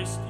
restiamo